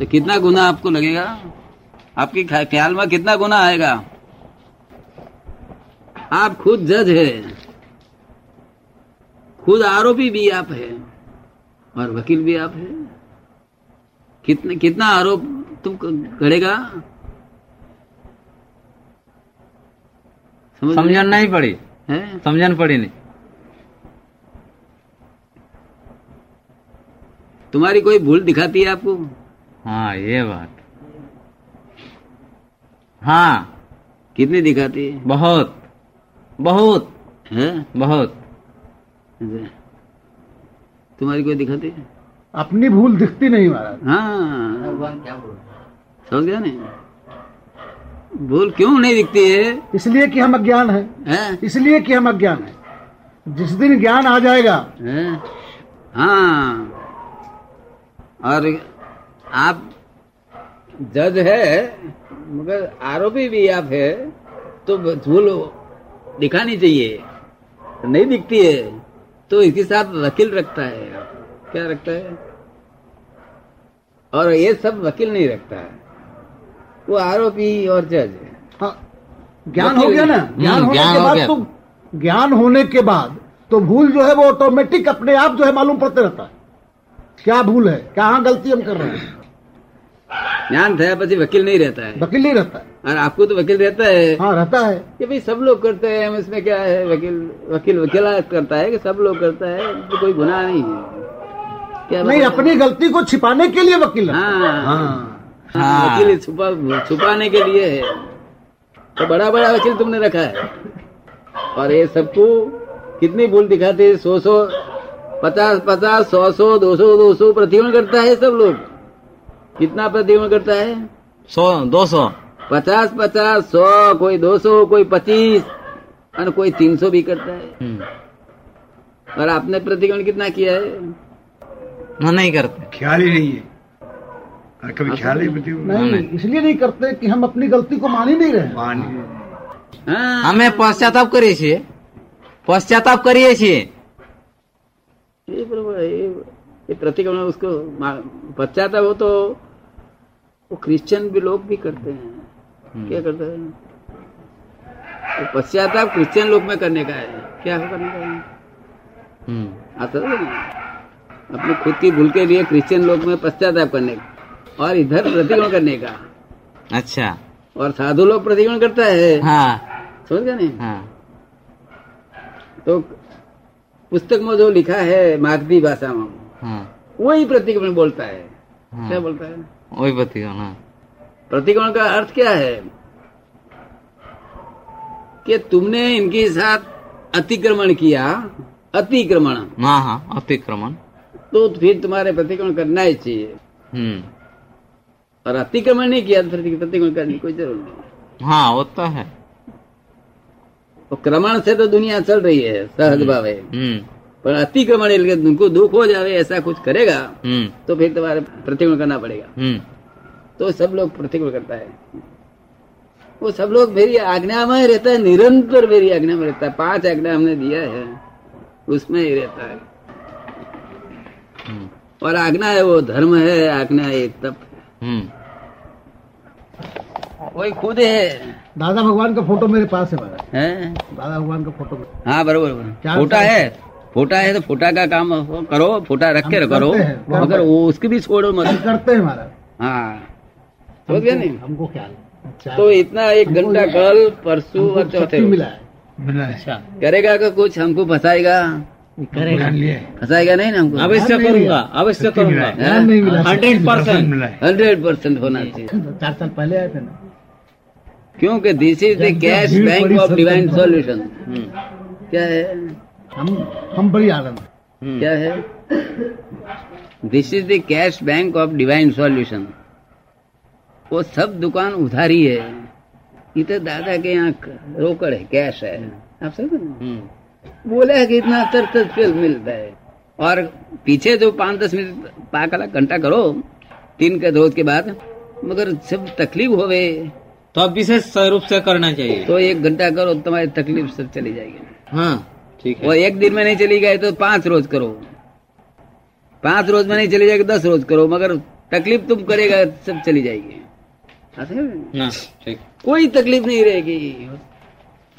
तो कितना गुना आपको लगेगा? आपके ख्याल में कितना गुना आएगा? आप खुद जज है। खुद आरोपी भी आप है और वकील भी आप है। कितने कितना आरोप तुम करेगा? समझन नहीं पड़ी। हैं? समझन पड़ी नहीं। तुम्हारी कोई भूल दिखाती है आपको? हाँ ये बात। हाँ। कितनी दिखाती है? बहुत। बहुत। हैं? बहुत। तुम्हारी कोई दिखाती है? अपनी भूल दिखती नहीं महाराज। हाँ। समझ गया नहीं? भूल क्यों नहीं दिखती है? इसलिए कि हम अज्ञान है, हैं? इसलिए कि हम अज्ञान है। जिस दिन ज्ञान आ जाएगा हैं? हाँ। और आप जज है मगर आरोपी भी आप है तो भूल दिखानी चाहिए। नहीं दिखती है तो इसके साथ वकील रखता है। क्या रखता है? और ये सब वकील नहीं रखता है। वो आरोपी और जज है। हाँ, ज्ञान हो गया ना? ज्ञान होने ज्ञान के बाद तो ज्ञान होने के बाद तो भूल जो है वो ऑटोमेटिक अपने आप जो है मालूम पड़ते रहता है। क्या भूल है? कहाँ गलती हम कर रहे हैं? ज्ञान थया પછી वकील नहीं रहता है। वकील नहीं रहता है। और आपको तो वकील रहता है। हाँ रहता है। कि भाई सब लोग करते हैं हम इसमें क्या है वकील वकील वकीला करता है कि सब लोग करता है तो कोई गुनाह नहीं है। क्या नहीं अपनी गलती को छिपाने के लिए वकील हाँ। हाँ। हाँ। वकील छुपा छुपाने के लिए है। तो बड़ा बड़ा वकील तुमने रखा है। और ये सबको कितनी भूल दिखाते हैं सौ सौ पचास पचास सौ सौ दो सौ दो सौ प्रतिगमन करता है सब लोग। कितना प्रतिगमन करता है सौ दो सौ पचास पचास सौ कोई दो सौ कोई पच्चीस और कोई तीन सौ भी करता है हम्म। और आपने प्रतिगमन कितना किया है ना नहीं करते ख्याल ही नहीं है और कभी ख्याल ही बती नहीं इसलिए नहीं करते कि हम अपनी गलती को मान ही नहीं रहे पानी हाँ અમે પશ્ચાતાપ કરીએ છીએ પશ્ચાતાપ કરીએ છીએ ये बरोबर है ये, ये प्रतिगमन उसको मा- पश्चाताप हो तो वो क्रिश्चियन भी लोग भी करते हैं। हम्म। क्या करते हैं? तो पश्चाताप क्रिश्चियन लोग में करने का है। क्या करने का हम्म। तो है? आता था ना अपने खुद की भूल के लिए क्रिश्चियन लोग में पश्चाताप करने का और इधर प्रतिक्रमण करने का। अच्छा। और साधु लोग प्रतिक्रमण करता है। हाँ। समझ गए नहीं? हाँ। तो पुस्तक में जो लिखा है मागधी भाषा में हाँ। वही प्रतिक्रमण बोलता है। हाँ। क्या बोलता है? वही प्रतिकोण है। प्रतिकोण का अर्थ क्या है? कि तुमने इनके साथ अतिक्रमण किया अतिक्रमण। हाँ हाँ अतिक्रमण। तो फिर तुम्हारे प्रतिक्रमण करना ही चाहिए। हम्म। और अतिक्रमण नहीं किया तो प्रतिक्रमण करने की कोई ज़रूरत नहीं। हाँ होता तो है। तो क्रमण से तो दुनिया चल रही है सहज हम्म। भाव है। हम्म। पर अतिक्रमण उनको दुख हो जाए ऐसा कुछ करेगा हम्म। तो फिर तुम्हारे प्रतिक्रमण करना पड़ेगा। हम्म। तो सब लोग प्रतिक्रमण करता है। वो सब लोग मेरी आज्ञा में रहता है निरंतर मेरी आज्ञा में रहता है। पाँच आज्ञा हमने दिया है उसमें ही रहता है। हम्म। और आज्ञा है वो धर्म है आज्ञा है तप वही खुद है। दादा भगवान का फ़ोटो मेरे पास है है? दादा भगवान का फ़ोटो। हाँ बरबर फ़ोटो है? फोटा है तो फोटा का काम करो फोटा रख के करो मगर वो उसकी भी छोड़ो मत। करते हैं हाँ। समझ गया नहीं? हमको ख्याल तो इतना एक घंटा कल परसों और चौथे मिला है। अच्छा। करेगा का कुछ? हमको फंसाएगा। करेगा। फंसाएगा नहीं ना हमको? अवश्य करूँगा अवश्य करूँगा। Hundred percent. हंड्रेड परसेंट होना चाहिए। चार साल पहले आए थे ना। क्योंकि this is the cash bank of divine solution क्या है? हम हम बड़ी आनंद क्या है? This is the cash bank of divine solution वो सब दुकान उधारी है। ये तो दादा के यहाँ रोकड़ है कैश है। आप समझ रहे बोले है कि इतना तर तर फिल मिलता है। और पीछे जो पाँच दस मिनट पाक वाला घंटा करो। तीन के रोज के बाद मगर सब तकलीफ़ हो गए तो अब विशेष रूप से करना चाहिए। तो एक घंटा करो तुम्हारी तकलीफ़ सब चली जाएगी। हाँ। ठीक है। वो एक दिन में नहीं चली गए तो पाँच रोज करो। पाँच रोज में नहीं चली जाएगी दस रोज करो मगर तकलीफ़ तुम करेगा सब चली जाएगी। कोई तकलीफ़ नहीं रहेगी।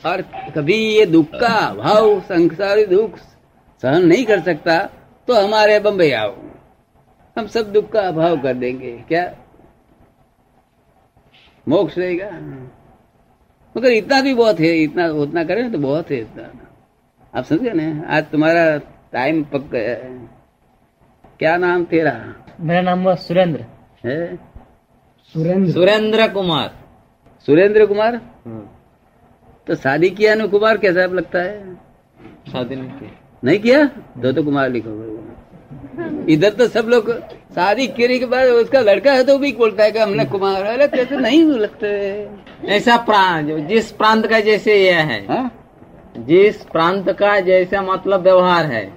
और कभी ये दुख का भाव संसारी दुख सहन नहीं कर सकता तो हमारे बम्बई आओ। हम सब दुख का अभाव कर देंगे। क्या? मोक्ष रहेगा? मगर इतना भी बहुत है इतना उतना करें तो बहुत है इतना। आप समझ गए ना? आज तुम्हारा टाइम पक गया है। क्या नाम तेरा? मेरा नाम हुआ सुरेंद्र। है? सुरेंद्र। सुरेंद्र कुमार। सुरेंद्र कुमार? हाँ, तो शादी किया ना कुमार कैसा लगता है? शादी नहीं की। नहीं किया? दो तो कुमार लिखो। इधर तो सब लोग शादी करने के बाद उसका लड़का है तो भी बोलता है कि हमने कुमार अरे कैसे नहीं लगते। ऐसा प्रांत जिस प्रांत का जैसे यह है। हाँ? जिस प्रांत का जैसा मतलब व्यवहार है।